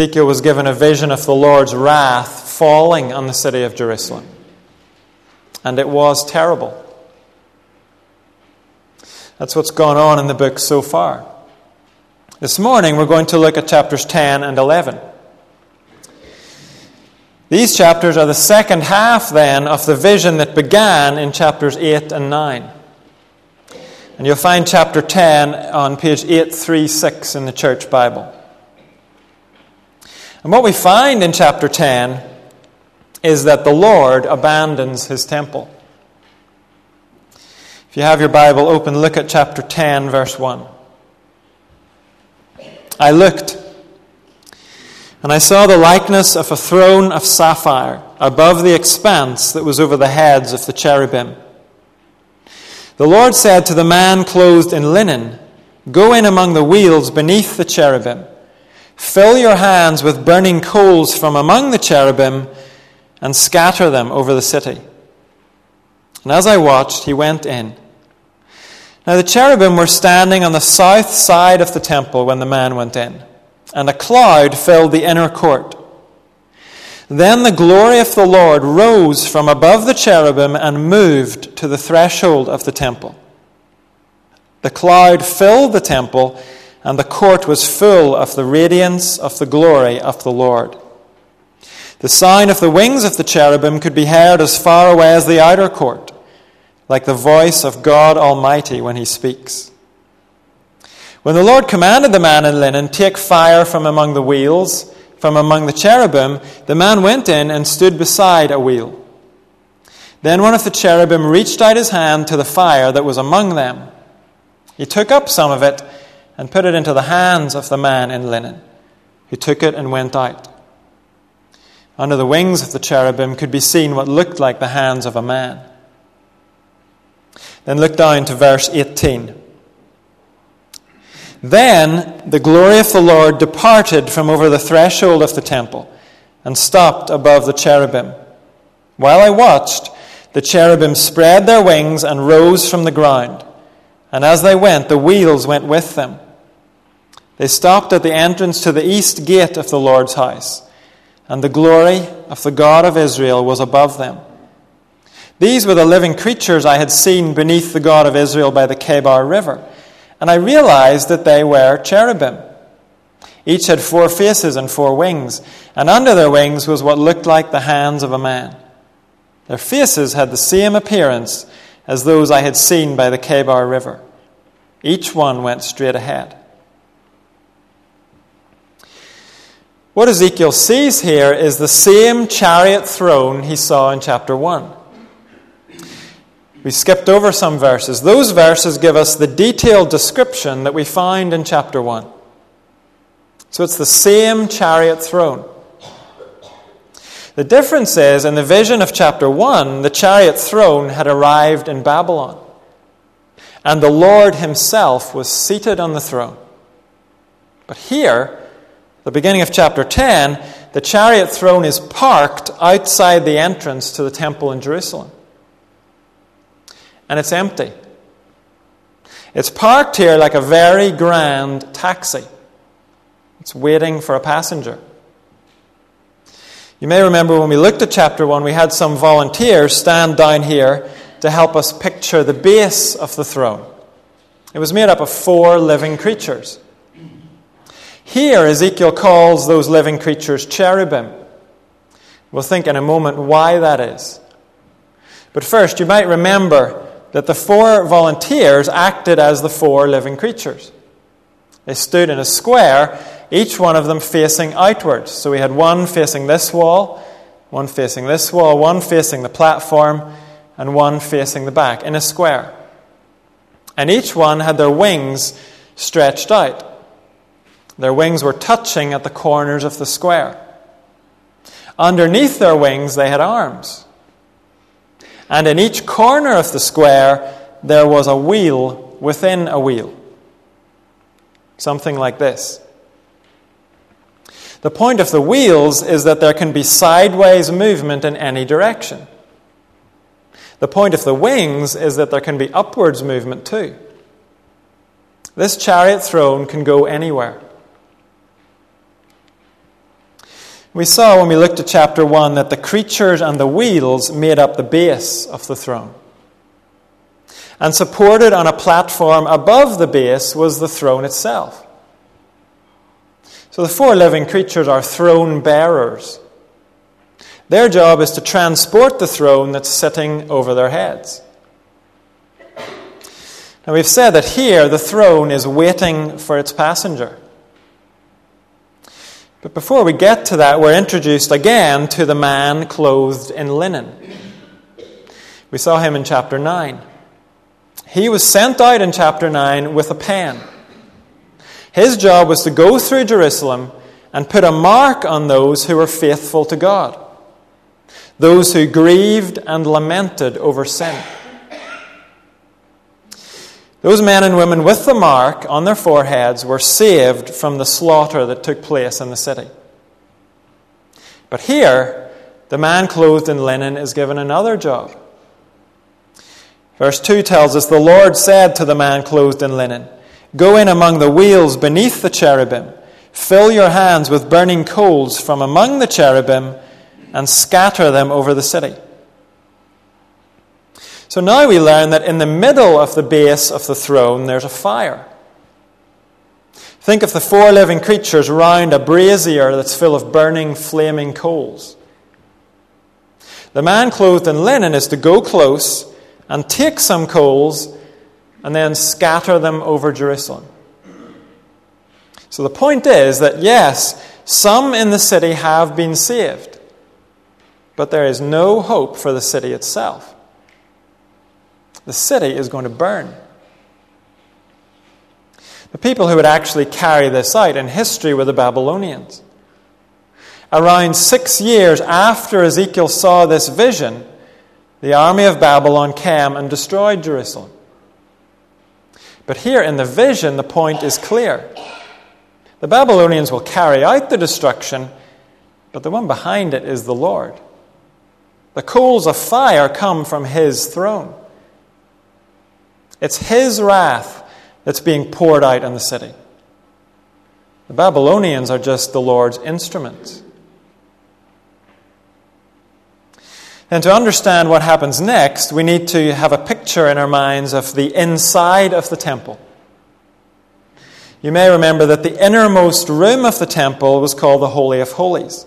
Ezekiel was given a vision of the Lord's wrath falling on the city of Jerusalem. And it was terrible. That's what's gone on in the book so far. This morning we're going to look at chapters 10 and 11. These chapters are the second half, then, of the vision that began in chapters 8 and 9. And you'll find chapter 10 on page 836 in the Church Bible. And what we find in chapter 10 is that the Lord abandons his temple. If you have your Bible open, look at chapter 10, verse 1. I looked, and I saw the likeness of a throne of sapphire above the expanse that was over the heads of the cherubim. The Lord said to the man clothed in linen, Go in among the wheels beneath the cherubim. Fill your hands with burning coals from among the cherubim and scatter them over the city. And as I watched, he went in. Now the cherubim were standing on the south side of the temple when the man went in, and a cloud filled the inner court. Then the glory of the Lord rose from above the cherubim and moved to the threshold of the temple. The cloud filled the temple and the court was full of the radiance of the glory of the Lord. The sound of the wings of the cherubim could be heard as far away as the outer court, like the voice of God Almighty when he speaks. When the Lord commanded the man in linen, Take fire from among the wheels, from among the cherubim, the man went in and stood beside a wheel. Then one of the cherubim reached out his hand to the fire that was among them. He took up some of it and put it into the hands of the man in linen, who took it and went out. Under the wings of the cherubim could be seen what looked like the hands of a man. Then look down to verse 18. Then the glory of the Lord departed from over the threshold of the temple and stopped above the cherubim. While I watched, the cherubim spread their wings and rose from the ground. And as they went, the wheels went with them. They stopped at the entrance to the east gate of the Lord's house, and the glory of the God of Israel was above them. These were the living creatures I had seen beneath the God of Israel by the Chebar River, and I realized that they were cherubim. Each had four faces and four wings, and under their wings was what looked like the hands of a man. Their faces had the same appearance as those I had seen by the Chebar River. Each one went straight ahead. What Ezekiel sees here is the same chariot throne he saw in chapter 1. We skipped over some verses. Those verses give us the detailed description that we find in chapter 1. So it's the same chariot throne. The difference is, in the vision of chapter 1, the chariot throne had arrived in Babylon, and the Lord himself was seated on the throne. But here, the beginning of chapter 10, the chariot throne is parked outside the entrance to the temple in Jerusalem. And it's empty. It's parked here like a very grand taxi. It's waiting for a passenger. You may remember when we looked at chapter 1, we had some volunteers stand down here to help us picture the base of the throne. It was made up of four living creatures. Here, Ezekiel calls those living creatures cherubim. We'll think in a moment why that is. But first, you might remember that the four volunteers acted as the four living creatures. They stood in a square, each one of them facing outwards. So we had one facing this wall, one facing this wall, one facing the platform, and one facing the back in a square. And each one had their wings stretched out. Their wings were touching at the corners of the square. Underneath their wings, they had arms. And in each corner of the square, there was a wheel within a wheel. Something like this. The point of the wheels is that there can be sideways movement in any direction. The point of the wings is that there can be upwards movement too. This chariot throne can go anywhere. We saw when we looked at chapter 1 that the creatures and the wheels made up the base of the throne. And supported on a platform above the base was the throne itself. So the four living creatures are throne bearers. Their job is to transport the throne that's sitting over their heads. Now we've said that here the throne is waiting for its passenger. But before we get to that, we're introduced again to the man clothed in linen. We saw him in chapter 9. He was sent out in chapter 9 with a pen. His job was to go through Jerusalem and put a mark on those who were faithful to God, those who grieved and lamented over sin. Those men and women with the mark on their foreheads were saved from the slaughter that took place in the city. But here, the man clothed in linen is given another job. Verse 2 tells us The Lord said to the man clothed in linen, Go in among the wheels beneath the cherubim, fill your hands with burning coals from among the cherubim, and scatter them over the city. So now we learn that in the middle of the base of the throne there's a fire. Think of the four living creatures round a brazier that's full of burning, flaming coals. The man clothed in linen is to go close and take some coals and then scatter them over Jerusalem. So the point is that yes, some in the city have been saved, but there is no hope for the city itself the city is going to burn. The people who would actually carry this out in history were the Babylonians. Around six years after Ezekiel saw this vision, the army of Babylon came and destroyed Jerusalem. But here in the vision, the point is clear. The Babylonians will carry out the destruction, but the one behind it is the Lord. The coals of fire come from his throne. It's his wrath that's being poured out on the city. The Babylonians are just the Lord's instruments. And to understand what happens next, we need to have a picture in our minds of the inside of the temple. You may remember that the innermost room of the temple was called the Holy of Holies.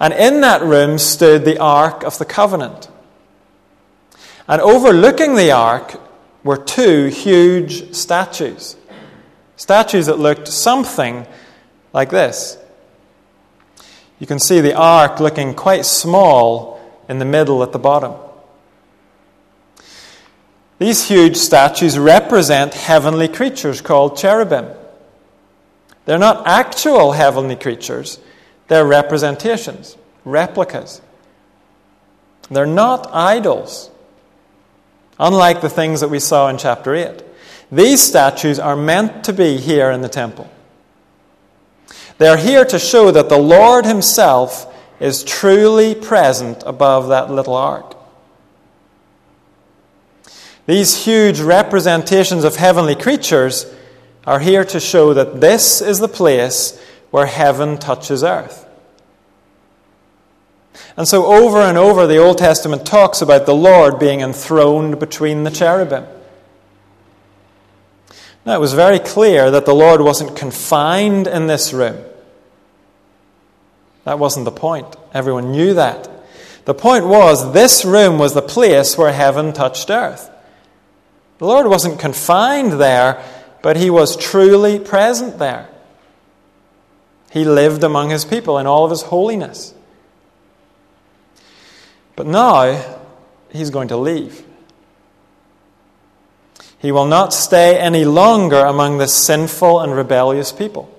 And in that room stood the Ark of the Covenant. And overlooking the ark were two huge statues. Statues that looked something like this. You can see the ark looking quite small in the middle at the bottom. These huge statues represent heavenly creatures called cherubim. They're not actual heavenly creatures, they're representations, replicas. They're not idols unlike the things that we saw in chapter 8. These statues are meant to be here in the temple. They are here to show that the Lord Himself is truly present above that little ark. These huge representations of heavenly creatures are here to show that this is the place where heaven touches earth. And so, over and over, the Old Testament talks about the Lord being enthroned between the cherubim. Now, it was very clear that the Lord wasn't confined in this room. That wasn't the point. Everyone knew that. The point was, this room was the place where heaven touched earth. The Lord wasn't confined there, but He was truly present there. He lived among His people in all of His holiness. But now, he's going to leave. He will not stay any longer among this sinful and rebellious people.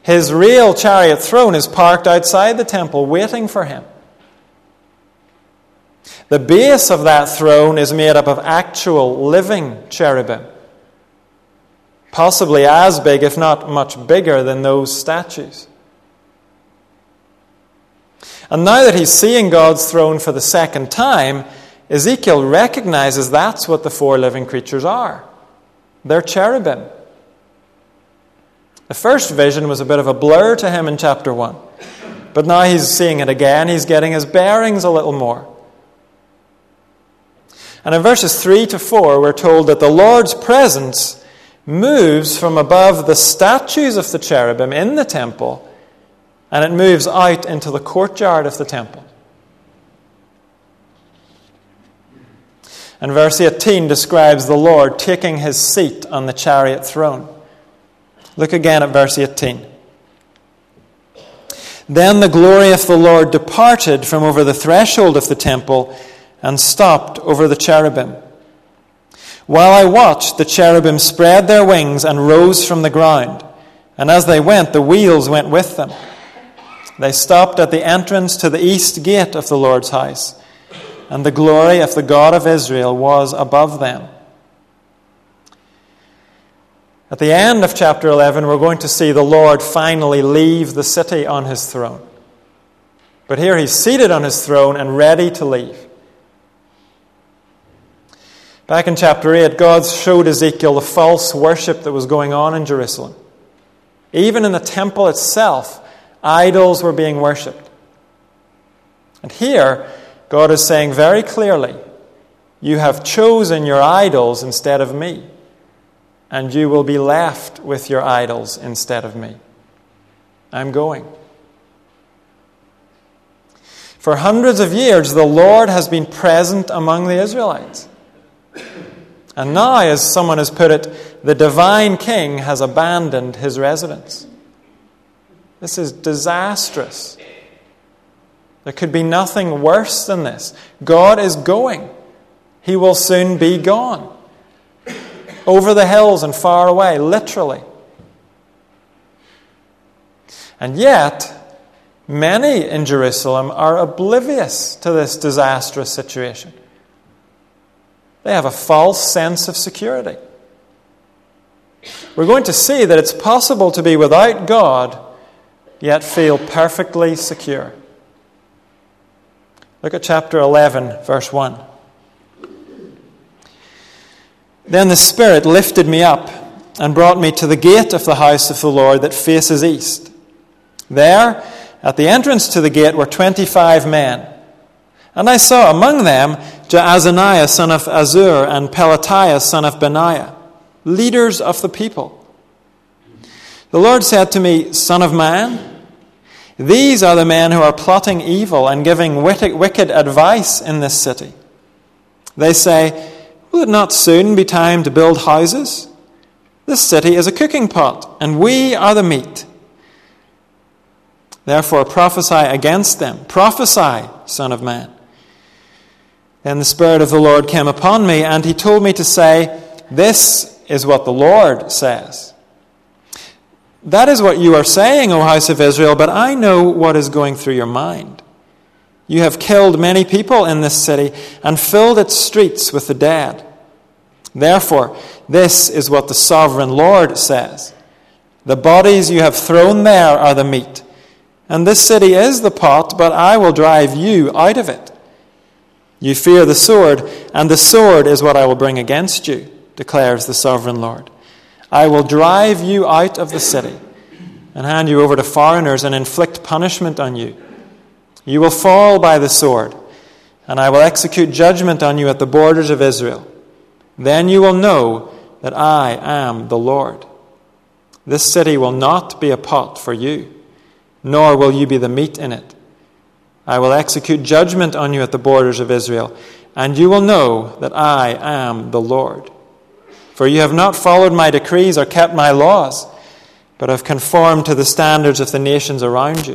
His real chariot throne is parked outside the temple, waiting for him. The base of that throne is made up of actual living cherubim, possibly as big, if not much bigger, than those statues. And now that he's seeing God's throne for the second time, Ezekiel recognizes that's what the four living creatures are. They're cherubim. The first vision was a bit of a blur to him in chapter 1. But now he's seeing it again. He's getting his bearings a little more. And in verses 3 to 4, we're told that the Lord's presence moves from above the statues of the cherubim in the temple and it moves out into the courtyard of the temple. And verse 18 describes the Lord taking his seat on the chariot throne. Look again at verse 18. Then the glory of the Lord departed from over the threshold of the temple and stopped over the cherubim. While I watched, the cherubim spread their wings and rose from the ground, and as they went, the wheels went with them. They stopped at the entrance to the east gate of the Lord's house, and the glory of the God of Israel was above them. At the end of chapter 11, we're going to see the Lord finally leave the city on his throne. But here he's seated on his throne and ready to leave. Back in chapter 8, God showed Ezekiel the false worship that was going on in Jerusalem. Even in the temple itself, idols were being worshipped. And here, God is saying very clearly, You have chosen your idols instead of me and you will be left with your idols instead of me. I'm going. For hundreds of years, the Lord has been present among the Israelites. And now, as someone has put it, the divine king has abandoned his residence. This is disastrous. There could be nothing worse than this. God is going, he will soon be gone over the hills and far away, literally. And yet, many in Jerusalem are oblivious to this disastrous situation. They have a false sense of security. We're going to see that it's possible to be without God, yet feel perfectly secure. Look at chapter 11, verse 1. Then the Spirit lifted me up and brought me to the gate of the house of the Lord that faces east. There, at the entrance to the gate, were twenty five men. And I saw among them Jaazaniah son of Azur and Pelatiah son of Benaiah, leaders of the people. The Lord said to me, Son of man, these are the men who are plotting evil and giving wicked advice in this city. They say, Will it not soon be time to build houses? This city is a cooking pot, and we are the meat. Therefore prophesy against them. Prophesy, Son of Man. Then the Spirit of the Lord came upon me, and he told me to say, This is what the Lord says. That is what you are saying, O house of Israel, but I know what is going through your mind. You have killed many people in this city and filled its streets with the dead. Therefore, this is what the sovereign Lord says The bodies you have thrown there are the meat, and this city is the pot, but I will drive you out of it. You fear the sword, and the sword is what I will bring against you, declares the sovereign Lord. I will drive you out of the city and hand you over to foreigners and inflict punishment on you. You will fall by the sword, and I will execute judgment on you at the borders of Israel. Then you will know that I am the Lord. This city will not be a pot for you, nor will you be the meat in it. I will execute judgment on you at the borders of Israel, and you will know that I am the Lord. For you have not followed my decrees or kept my laws, but have conformed to the standards of the nations around you.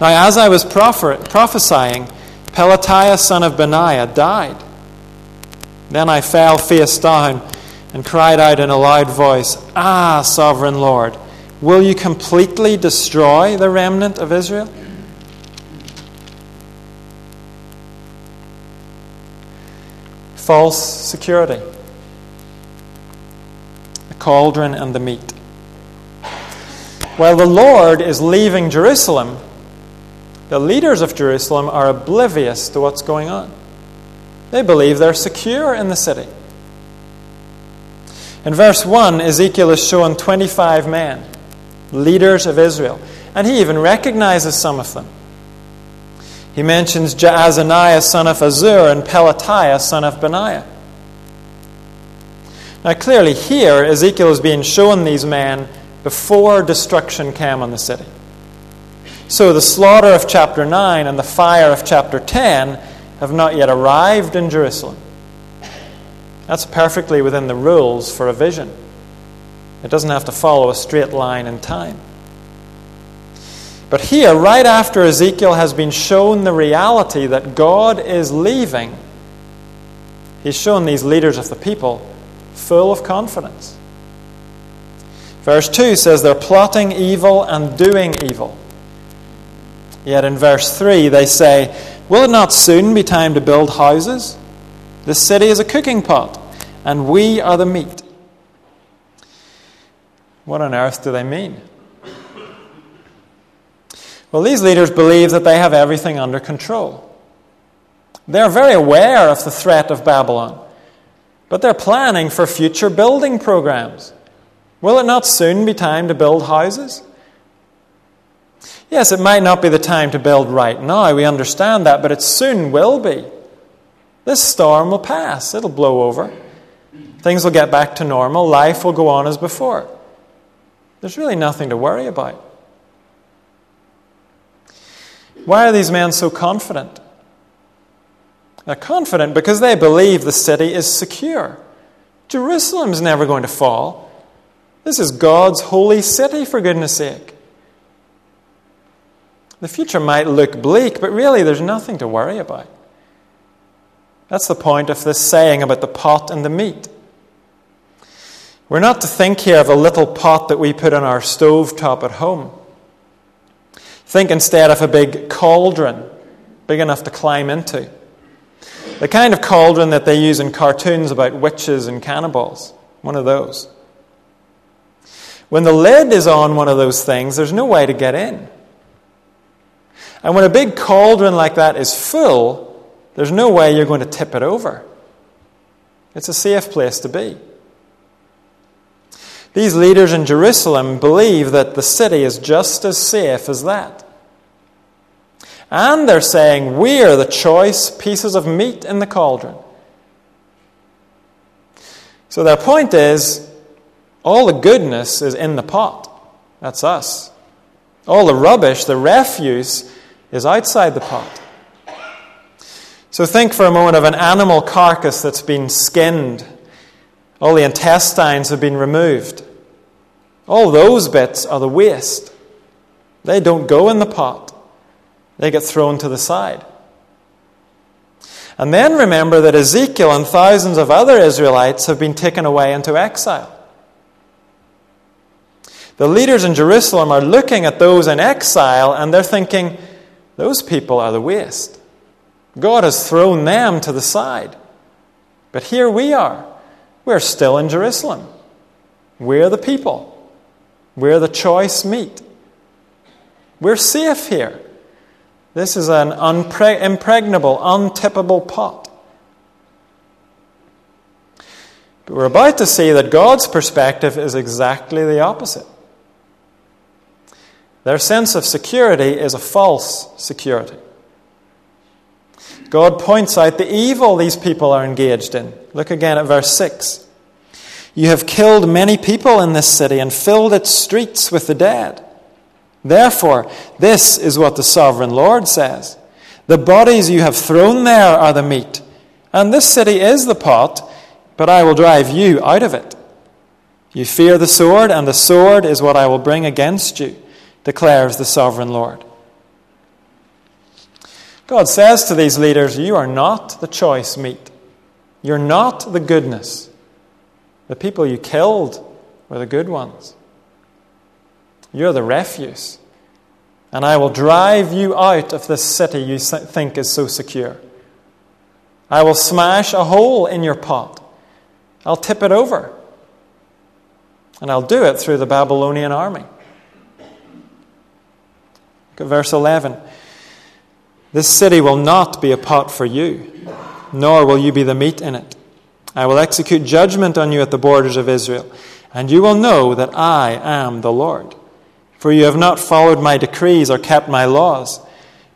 Now, as I was prophesying, Pelatiah son of Benaiah died. Then I fell face down and cried out in a loud voice, Ah, sovereign Lord, will you completely destroy the remnant of Israel? False security, the cauldron and the meat. While the Lord is leaving Jerusalem, the leaders of Jerusalem are oblivious to what's going on. They believe they're secure in the city. In verse 1, Ezekiel is shown 25 men, leaders of Israel, and he even recognizes some of them. He mentions Jaazaniah, son of Azur, and Pelatiah, son of Benaiah. Now, clearly, here, Ezekiel is being shown these men before destruction came on the city. So, the slaughter of chapter 9 and the fire of chapter 10 have not yet arrived in Jerusalem. That's perfectly within the rules for a vision. It doesn't have to follow a straight line in time. But here, right after Ezekiel has been shown the reality that God is leaving, he's shown these leaders of the people full of confidence. Verse 2 says they're plotting evil and doing evil. Yet in verse 3 they say, Will it not soon be time to build houses? This city is a cooking pot, and we are the meat. What on earth do they mean? Well, these leaders believe that they have everything under control. They're very aware of the threat of Babylon. But they're planning for future building programs. Will it not soon be time to build houses? Yes, it might not be the time to build right now, we understand that, but it soon will be. This storm will pass, it'll blow over. Things will get back to normal, life will go on as before. There's really nothing to worry about. Why are these men so confident? They're confident because they believe the city is secure. Jerusalem's never going to fall. This is God's holy city, for goodness sake. The future might look bleak, but really there's nothing to worry about. That's the point of this saying about the pot and the meat. We're not to think here of a little pot that we put on our stove top at home. Think instead of a big cauldron, big enough to climb into. The kind of cauldron that they use in cartoons about witches and cannibals. One of those. When the lid is on one of those things, there's no way to get in. And when a big cauldron like that is full, there's no way you're going to tip it over. It's a safe place to be. These leaders in Jerusalem believe that the city is just as safe as that. And they're saying, We're the choice pieces of meat in the cauldron. So their point is all the goodness is in the pot. That's us. All the rubbish, the refuse, is outside the pot. So think for a moment of an animal carcass that's been skinned. All the intestines have been removed. All those bits are the waste. They don't go in the pot. They get thrown to the side. And then remember that Ezekiel and thousands of other Israelites have been taken away into exile. The leaders in Jerusalem are looking at those in exile and they're thinking, those people are the waste. God has thrown them to the side. But here we are. We're still in Jerusalem. We're the people. We're the choice meat. We're safe here. This is an unpre- impregnable, untippable pot. But we're about to see that God's perspective is exactly the opposite. Their sense of security is a false security. God points out the evil these people are engaged in. Look again at verse 6. You have killed many people in this city and filled its streets with the dead. Therefore, this is what the sovereign Lord says The bodies you have thrown there are the meat, and this city is the pot, but I will drive you out of it. You fear the sword, and the sword is what I will bring against you, declares the sovereign Lord. God says to these leaders, You are not the choice meat. You're not the goodness. The people you killed were the good ones. You're the refuse. And I will drive you out of this city you think is so secure. I will smash a hole in your pot. I'll tip it over. And I'll do it through the Babylonian army. Look at verse 11. This city will not be a pot for you, nor will you be the meat in it. I will execute judgment on you at the borders of Israel, and you will know that I am the Lord. For you have not followed my decrees or kept my laws,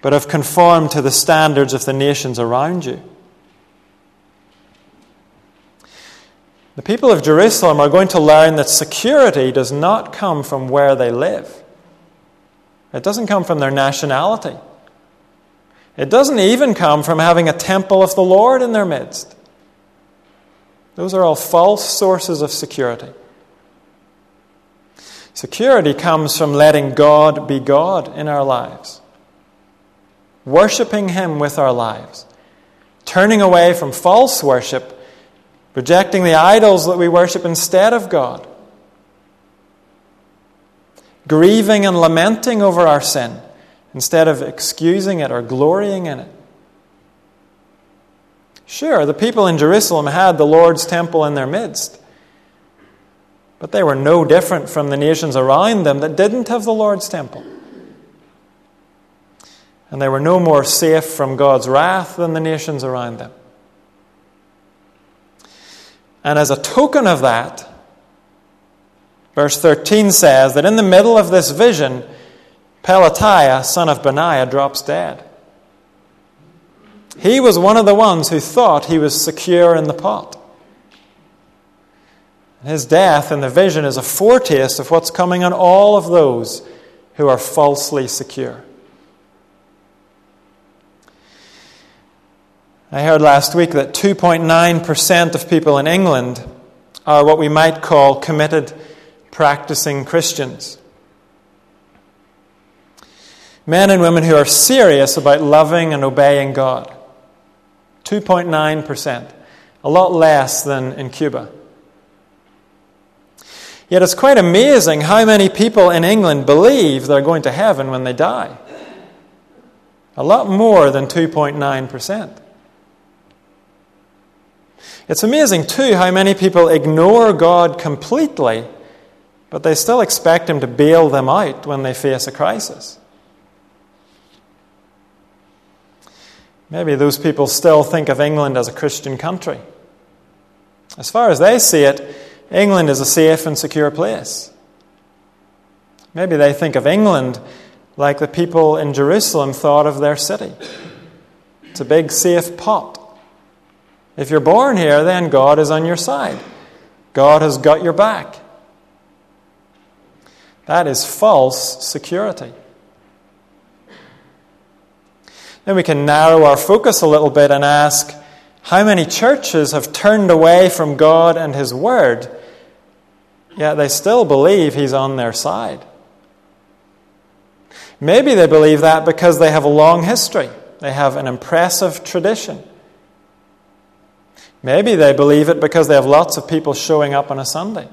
but have conformed to the standards of the nations around you. The people of Jerusalem are going to learn that security does not come from where they live. It doesn't come from their nationality. It doesn't even come from having a temple of the Lord in their midst. Those are all false sources of security. Security comes from letting God be God in our lives, worshiping Him with our lives, turning away from false worship, rejecting the idols that we worship instead of God, grieving and lamenting over our sin instead of excusing it or glorying in it. Sure, the people in Jerusalem had the Lord's temple in their midst, but they were no different from the nations around them that didn't have the Lord's temple. And they were no more safe from God's wrath than the nations around them. And as a token of that, verse 13 says that in the middle of this vision, Pelatiah, son of Benaiah, drops dead. He was one of the ones who thought he was secure in the pot. His death in the vision is a foretaste of what's coming on all of those who are falsely secure. I heard last week that 2.9% of people in England are what we might call committed practicing Christians men and women who are serious about loving and obeying God. 2.9%, a lot less than in Cuba. Yet it's quite amazing how many people in England believe they're going to heaven when they die. A lot more than 2.9%. It's amazing, too, how many people ignore God completely, but they still expect Him to bail them out when they face a crisis. Maybe those people still think of England as a Christian country. As far as they see it, England is a safe and secure place. Maybe they think of England like the people in Jerusalem thought of their city. It's a big, safe pot. If you're born here, then God is on your side. God has got your back. That is false security. Then we can narrow our focus a little bit and ask how many churches have turned away from God and His Word, yet they still believe He's on their side. Maybe they believe that because they have a long history, they have an impressive tradition. Maybe they believe it because they have lots of people showing up on a Sunday.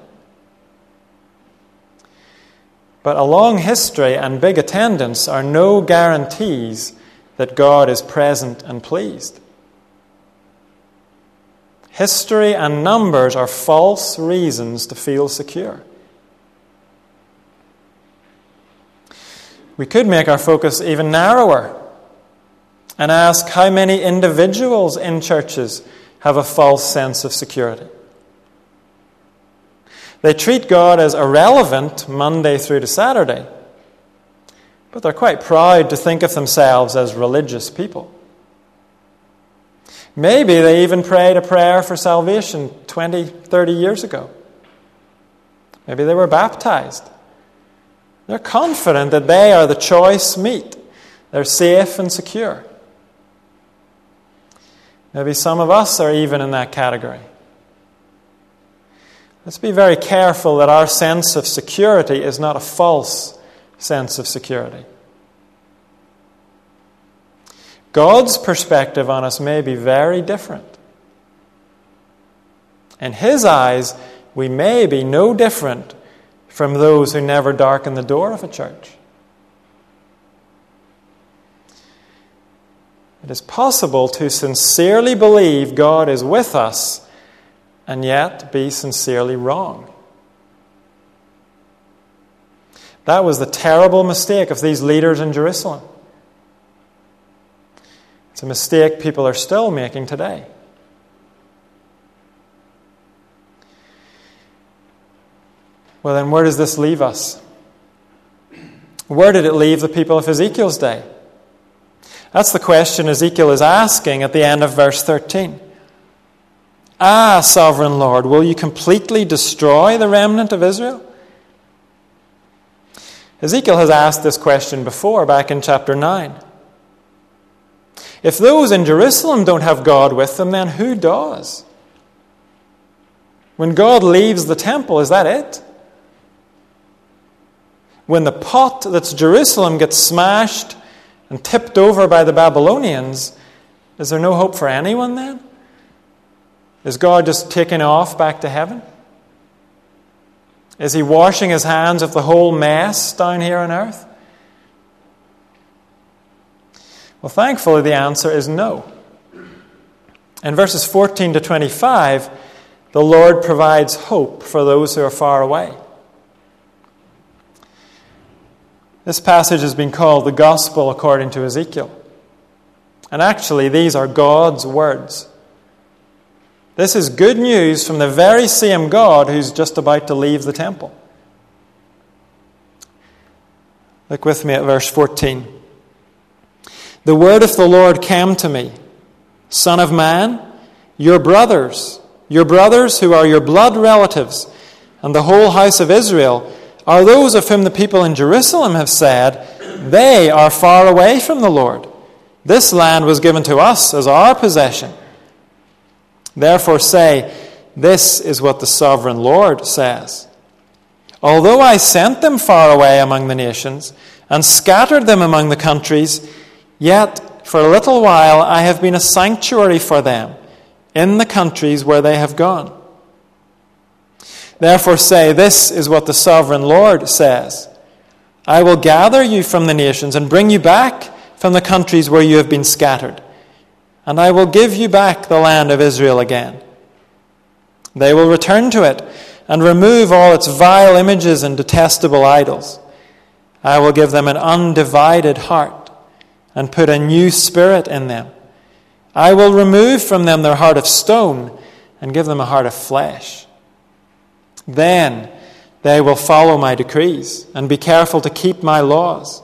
But a long history and big attendance are no guarantees that God is present and pleased. History and numbers are false reasons to feel secure. We could make our focus even narrower and ask how many individuals in churches have a false sense of security. They treat God as irrelevant Monday through to Saturday but they're quite proud to think of themselves as religious people. Maybe they even prayed a prayer for salvation 20, 30 years ago. Maybe they were baptized. They're confident that they are the choice meat. They're safe and secure. Maybe some of us are even in that category. Let's be very careful that our sense of security is not a false sense of security. God's perspective on us may be very different. In His eyes, we may be no different from those who never darken the door of a church. It is possible to sincerely believe God is with us and yet be sincerely wrong. That was the terrible mistake of these leaders in Jerusalem. It's a mistake people are still making today. Well, then, where does this leave us? Where did it leave the people of Ezekiel's day? That's the question Ezekiel is asking at the end of verse 13. Ah, sovereign Lord, will you completely destroy the remnant of Israel? Ezekiel has asked this question before, back in chapter 9. If those in Jerusalem don't have God with them, then who does? When God leaves the temple, is that it? When the pot that's Jerusalem gets smashed and tipped over by the Babylonians, is there no hope for anyone then? Is God just taking off back to heaven? Is he washing his hands of the whole mess down here on earth? Well, thankfully, the answer is no. In verses 14 to 25, the Lord provides hope for those who are far away. This passage has been called the Gospel according to Ezekiel. And actually, these are God's words. This is good news from the very same God who's just about to leave the temple. Look with me at verse 14. The word of the Lord came to me Son of man, your brothers, your brothers who are your blood relatives, and the whole house of Israel are those of whom the people in Jerusalem have said, They are far away from the Lord. This land was given to us as our possession. Therefore, say, This is what the sovereign Lord says. Although I sent them far away among the nations and scattered them among the countries, yet for a little while I have been a sanctuary for them in the countries where they have gone. Therefore, say, This is what the sovereign Lord says I will gather you from the nations and bring you back from the countries where you have been scattered, and I will give you back the land of Israel again. They will return to it and remove all its vile images and detestable idols. I will give them an undivided heart and put a new spirit in them. I will remove from them their heart of stone and give them a heart of flesh. Then they will follow my decrees and be careful to keep my laws.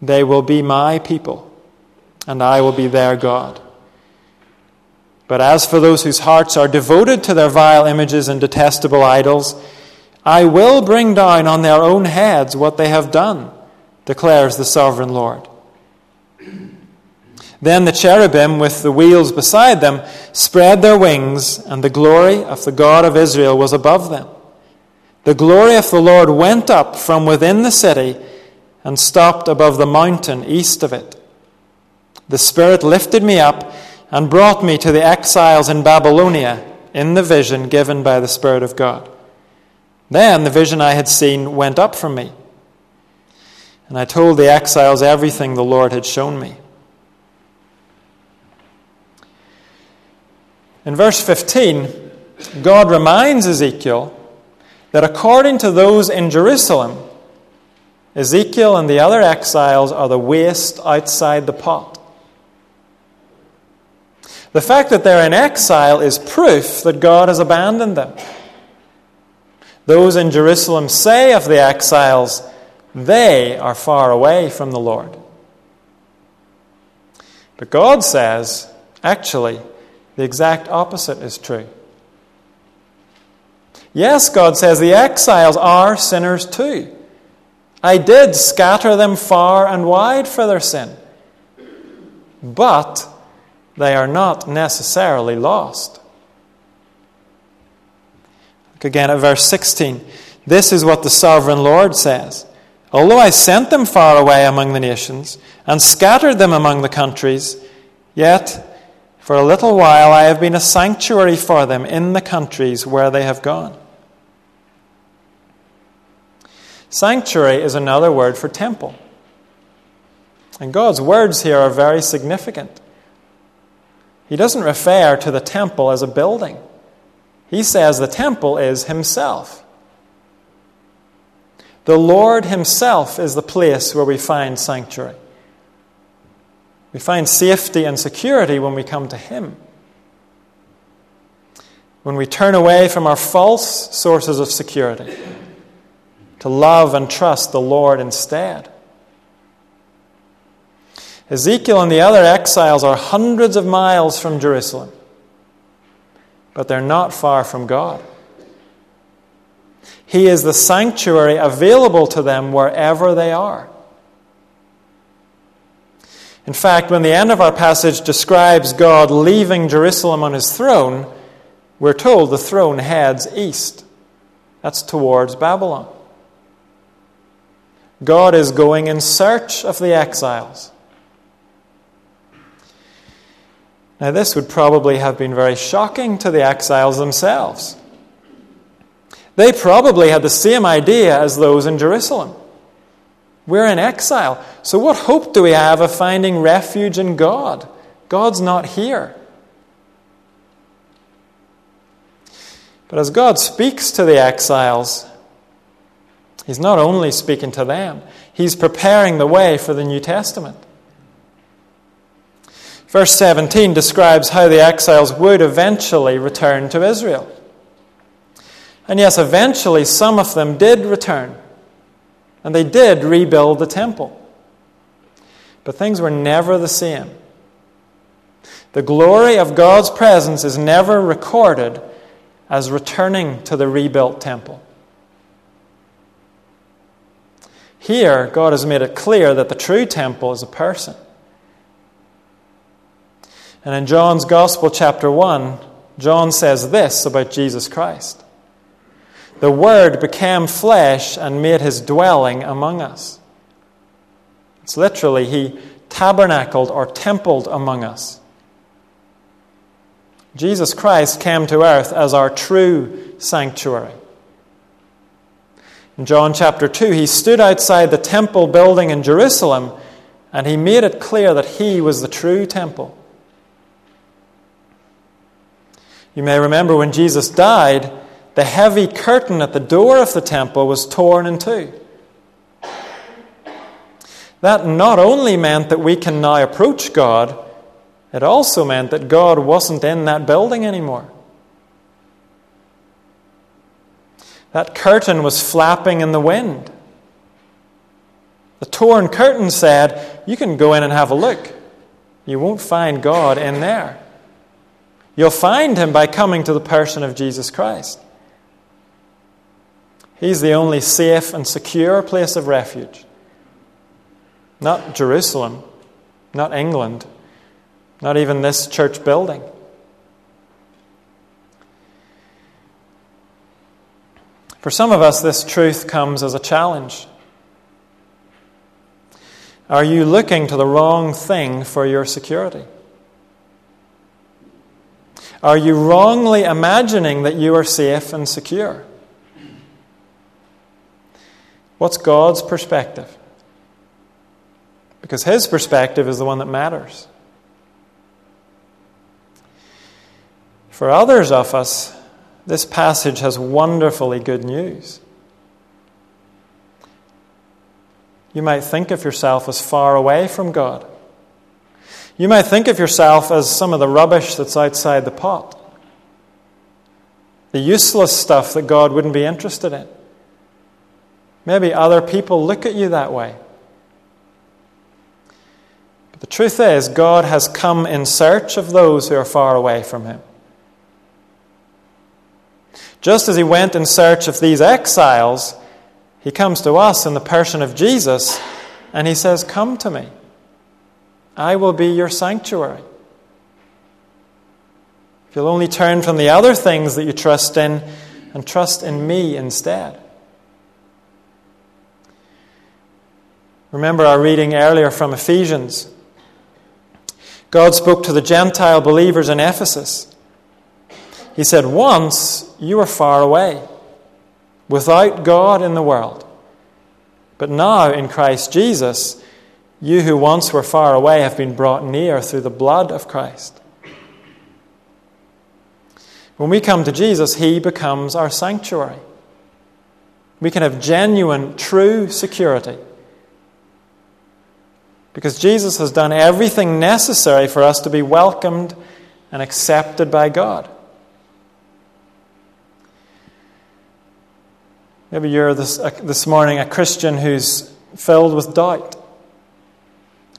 They will be my people, and I will be their God. But as for those whose hearts are devoted to their vile images and detestable idols, I will bring down on their own heads what they have done, declares the sovereign Lord. Then the cherubim, with the wheels beside them, spread their wings, and the glory of the God of Israel was above them. The glory of the Lord went up from within the city and stopped above the mountain east of it. The Spirit lifted me up and brought me to the exiles in Babylonia in the vision given by the Spirit of God. Then the vision I had seen went up from me, and I told the exiles everything the Lord had shown me. In verse 15, God reminds Ezekiel that according to those in Jerusalem, Ezekiel and the other exiles are the waste outside the pot. The fact that they're in exile is proof that God has abandoned them. Those in Jerusalem say of the exiles, they are far away from the Lord. But God says, actually, the exact opposite is true. Yes, God says the exiles are sinners too. I did scatter them far and wide for their sin. But they are not necessarily lost. Look again at verse 16. This is what the sovereign Lord says Although I sent them far away among the nations and scattered them among the countries, yet for a little while I have been a sanctuary for them in the countries where they have gone. Sanctuary is another word for temple. And God's words here are very significant. He doesn't refer to the temple as a building, He says the temple is Himself. The Lord Himself is the place where we find sanctuary. We find safety and security when we come to Him. When we turn away from our false sources of security to love and trust the Lord instead. Ezekiel and the other exiles are hundreds of miles from Jerusalem, but they're not far from God. He is the sanctuary available to them wherever they are. In fact, when the end of our passage describes God leaving Jerusalem on his throne, we're told the throne heads east. That's towards Babylon. God is going in search of the exiles. Now, this would probably have been very shocking to the exiles themselves. They probably had the same idea as those in Jerusalem. We're in exile. So, what hope do we have of finding refuge in God? God's not here. But as God speaks to the exiles, He's not only speaking to them, He's preparing the way for the New Testament. Verse 17 describes how the exiles would eventually return to Israel. And yes, eventually some of them did return. And they did rebuild the temple. But things were never the same. The glory of God's presence is never recorded as returning to the rebuilt temple. Here, God has made it clear that the true temple is a person. And in John's Gospel, chapter 1, John says this about Jesus Christ the Word became flesh and made his dwelling among us. It's literally, he tabernacled or templed among us. Jesus Christ came to earth as our true sanctuary. In John chapter 2, he stood outside the temple building in Jerusalem and he made it clear that he was the true temple. You may remember when Jesus died, the heavy curtain at the door of the temple was torn in two. That not only meant that we can now approach God, it also meant that God wasn't in that building anymore. That curtain was flapping in the wind. The torn curtain said, You can go in and have a look. You won't find God in there. You'll find him by coming to the person of Jesus Christ. He's the only safe and secure place of refuge. Not Jerusalem, not England, not even this church building. For some of us, this truth comes as a challenge. Are you looking to the wrong thing for your security? Are you wrongly imagining that you are safe and secure? What's God's perspective? Because His perspective is the one that matters. For others of us, this passage has wonderfully good news. You might think of yourself as far away from God. You might think of yourself as some of the rubbish that's outside the pot, the useless stuff that God wouldn't be interested in. Maybe other people look at you that way. But the truth is, God has come in search of those who are far away from Him. Just as He went in search of these exiles, He comes to us in the person of Jesus and He says, Come to me. I will be your sanctuary. If you'll only turn from the other things that you trust in and trust in me instead. Remember our reading earlier from Ephesians. God spoke to the Gentile believers in Ephesus. He said, Once you were far away, without God in the world. But now, in Christ Jesus, you who once were far away have been brought near through the blood of Christ. When we come to Jesus, He becomes our sanctuary. We can have genuine, true security because Jesus has done everything necessary for us to be welcomed and accepted by God. Maybe you're this, uh, this morning a Christian who's filled with doubt.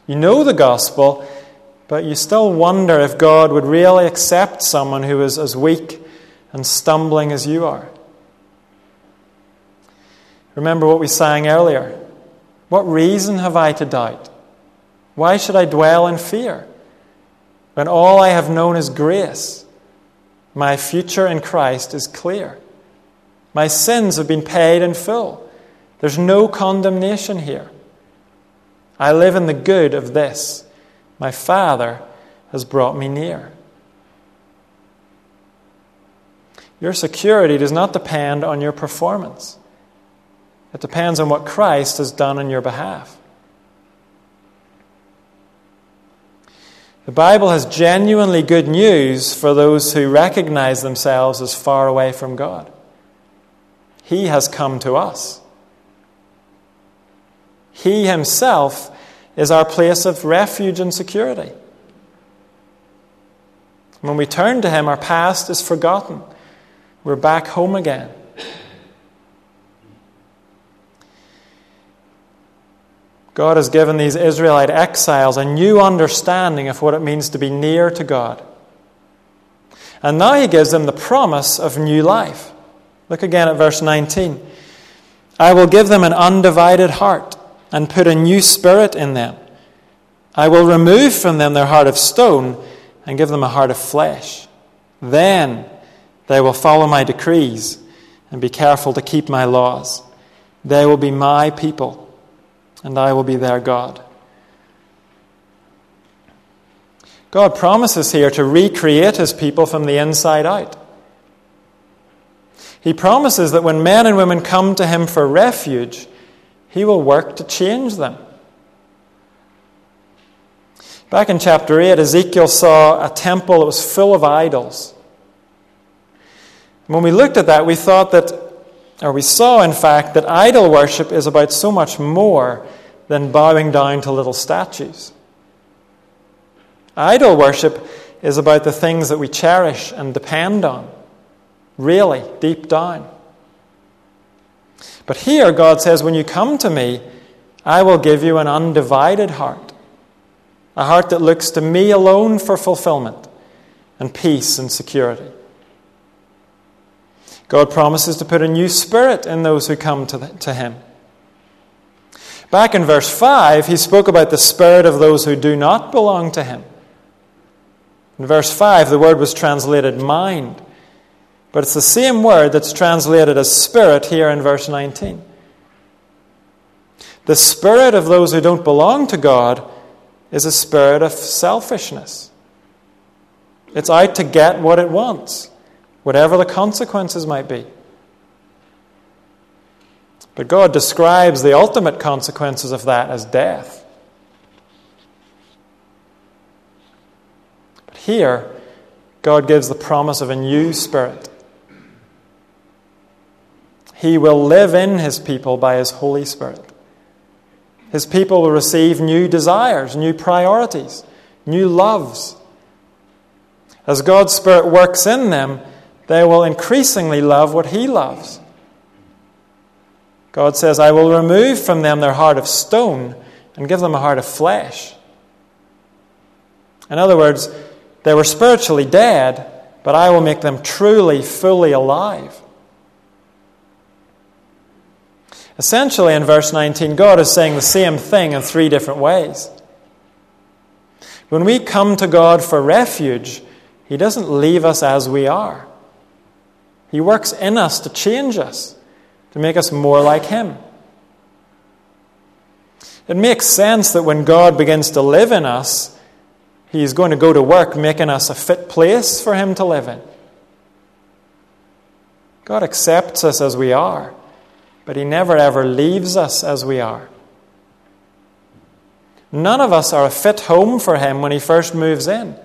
You know the gospel, but you still wonder if God would really accept someone who is as weak and stumbling as you are. Remember what we sang earlier. What reason have I to doubt? Why should I dwell in fear when all I have known is grace? My future in Christ is clear. My sins have been paid in full. There's no condemnation here. I live in the good of this. My Father has brought me near. Your security does not depend on your performance, it depends on what Christ has done on your behalf. The Bible has genuinely good news for those who recognize themselves as far away from God. He has come to us. He himself is our place of refuge and security. When we turn to Him, our past is forgotten. We're back home again. God has given these Israelite exiles a new understanding of what it means to be near to God. And now He gives them the promise of new life. Look again at verse 19. I will give them an undivided heart and put a new spirit in them. I will remove from them their heart of stone and give them a heart of flesh. Then they will follow my decrees and be careful to keep my laws. They will be my people, and I will be their God. God promises here to recreate his people from the inside out. He promises that when men and women come to him for refuge, he will work to change them. Back in chapter 8, Ezekiel saw a temple that was full of idols. When we looked at that, we thought that, or we saw, in fact, that idol worship is about so much more than bowing down to little statues. Idol worship is about the things that we cherish and depend on, really, deep down. But here, God says, when you come to me, I will give you an undivided heart, a heart that looks to me alone for fulfillment and peace and security. God promises to put a new spirit in those who come to, the, to Him. Back in verse 5, he spoke about the spirit of those who do not belong to Him. In verse 5, the word was translated mind. But it's the same word that's translated as spirit here in verse 19. The spirit of those who don't belong to God is a spirit of selfishness. It's out to get what it wants, whatever the consequences might be. But God describes the ultimate consequences of that as death. But here, God gives the promise of a new spirit he will live in His people by His Holy Spirit. His people will receive new desires, new priorities, new loves. As God's Spirit works in them, they will increasingly love what He loves. God says, I will remove from them their heart of stone and give them a heart of flesh. In other words, they were spiritually dead, but I will make them truly, fully alive. Essentially, in verse 19, God is saying the same thing in three different ways. When we come to God for refuge, He doesn't leave us as we are. He works in us to change us, to make us more like Him. It makes sense that when God begins to live in us, He's going to go to work making us a fit place for Him to live in. God accepts us as we are but He never ever leaves us as we are. None of us are a fit home for Him when He first moves in.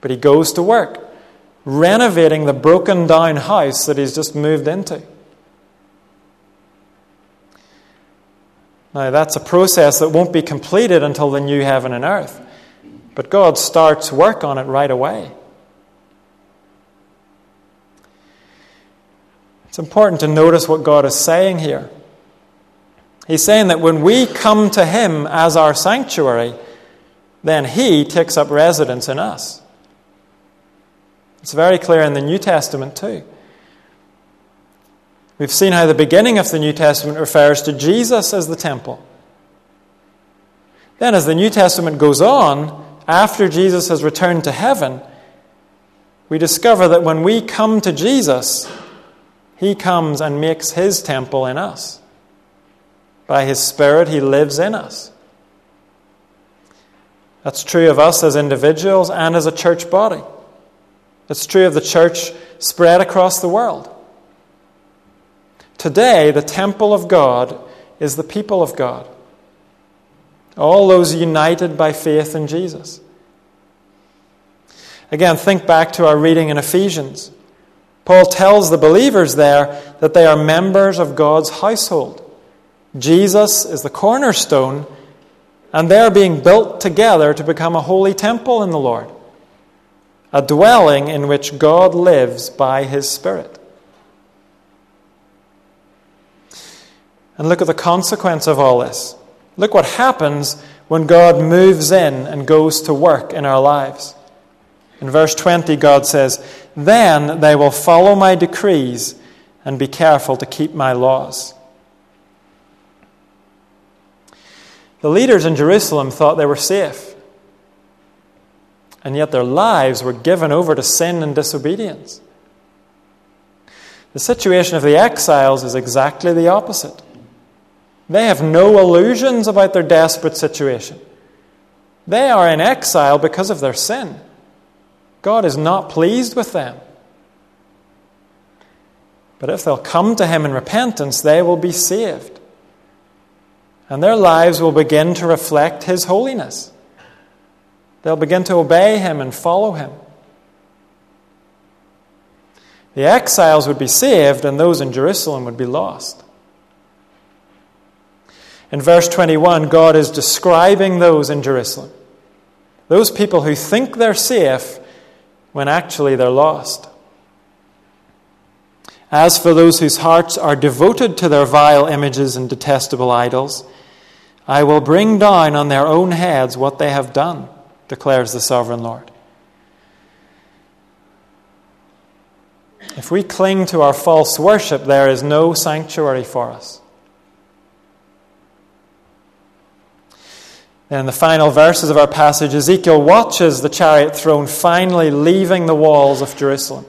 But He goes to work, renovating the broken down house that He's just moved into. Now, that's a process that won't be completed until the new heaven and earth. But God starts work on it right away. It's important to notice what God is saying here. He's saying that when we come to Him as our sanctuary, then He takes up residence in us. It's very clear in the New Testament, too. We've seen how the beginning of the New Testament refers to Jesus as the temple. Then, as the New Testament goes on, after Jesus has returned to heaven, we discover that when we come to Jesus, He comes and makes His temple in us. By His Spirit, He lives in us. That's true of us as individuals and as a church body. It's true of the church spread across the world. Today, the temple of God is the people of God. All those united by faith in Jesus. Again, think back to our reading in Ephesians. Paul tells the believers there that they are members of God's household. Jesus is the cornerstone, and they are being built together to become a holy temple in the Lord, a dwelling in which God lives by his Spirit. And look at the consequence of all this. Look what happens when God moves in and goes to work in our lives. In verse 20, God says, Then they will follow my decrees and be careful to keep my laws. The leaders in Jerusalem thought they were safe, and yet their lives were given over to sin and disobedience. The situation of the exiles is exactly the opposite. They have no illusions about their desperate situation. They are in exile because of their sin. God is not pleased with them. But if they'll come to Him in repentance, they will be saved. And their lives will begin to reflect His holiness. They'll begin to obey Him and follow Him. The exiles would be saved, and those in Jerusalem would be lost. In verse 21, God is describing those in Jerusalem. Those people who think they're safe when actually they're lost. As for those whose hearts are devoted to their vile images and detestable idols, I will bring down on their own heads what they have done, declares the sovereign Lord. If we cling to our false worship, there is no sanctuary for us. In the final verses of our passage, Ezekiel watches the chariot throne finally leaving the walls of Jerusalem.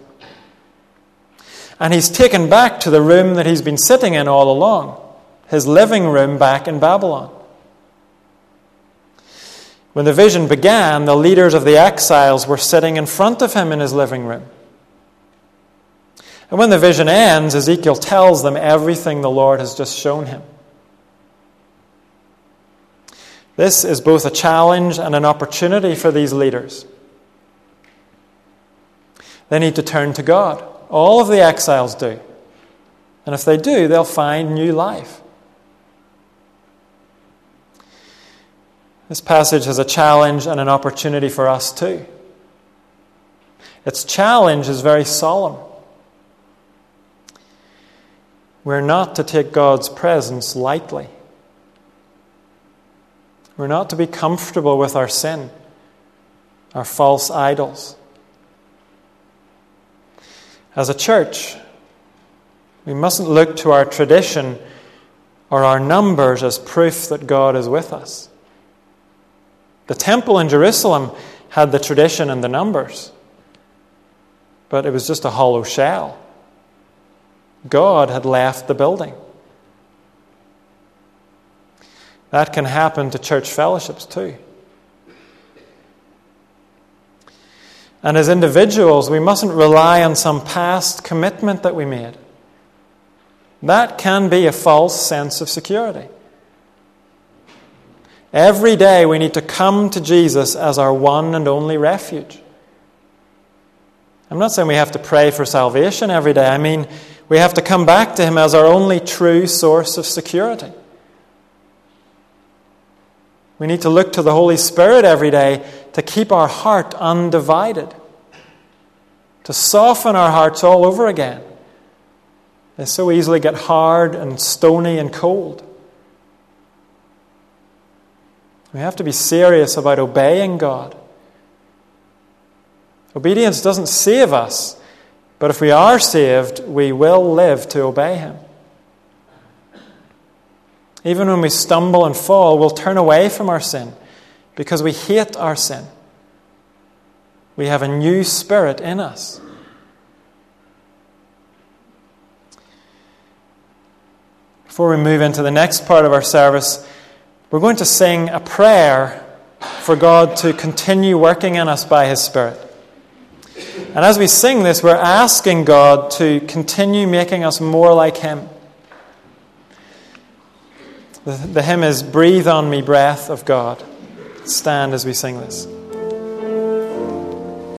And he's taken back to the room that he's been sitting in all along, his living room back in Babylon. When the vision began, the leaders of the exiles were sitting in front of him in his living room. And when the vision ends, Ezekiel tells them everything the Lord has just shown him. This is both a challenge and an opportunity for these leaders. They need to turn to God. All of the exiles do. And if they do, they'll find new life. This passage has a challenge and an opportunity for us too. Its challenge is very solemn. We're not to take God's presence lightly. We're not to be comfortable with our sin, our false idols. As a church, we mustn't look to our tradition or our numbers as proof that God is with us. The temple in Jerusalem had the tradition and the numbers, but it was just a hollow shell. God had left the building. That can happen to church fellowships too. And as individuals, we mustn't rely on some past commitment that we made. That can be a false sense of security. Every day we need to come to Jesus as our one and only refuge. I'm not saying we have to pray for salvation every day. I mean, we have to come back to Him as our only true source of security. We need to look to the Holy Spirit every day to keep our heart undivided, to soften our hearts all over again, They so easily get hard and stony and cold. We have to be serious about obeying God. Obedience doesn't save us, but if we are saved, we will live to obey Him. Even when we stumble and fall, we'll turn away from our sin because we hate our sin. We have a new spirit in us. Before we move into the next part of our service, we're going to sing a prayer for God to continue working in us by His Spirit. And as we sing this, we're asking God to continue making us more like Him. The, the hymn is Breathe on Me, Breath of God. Stand as we sing this.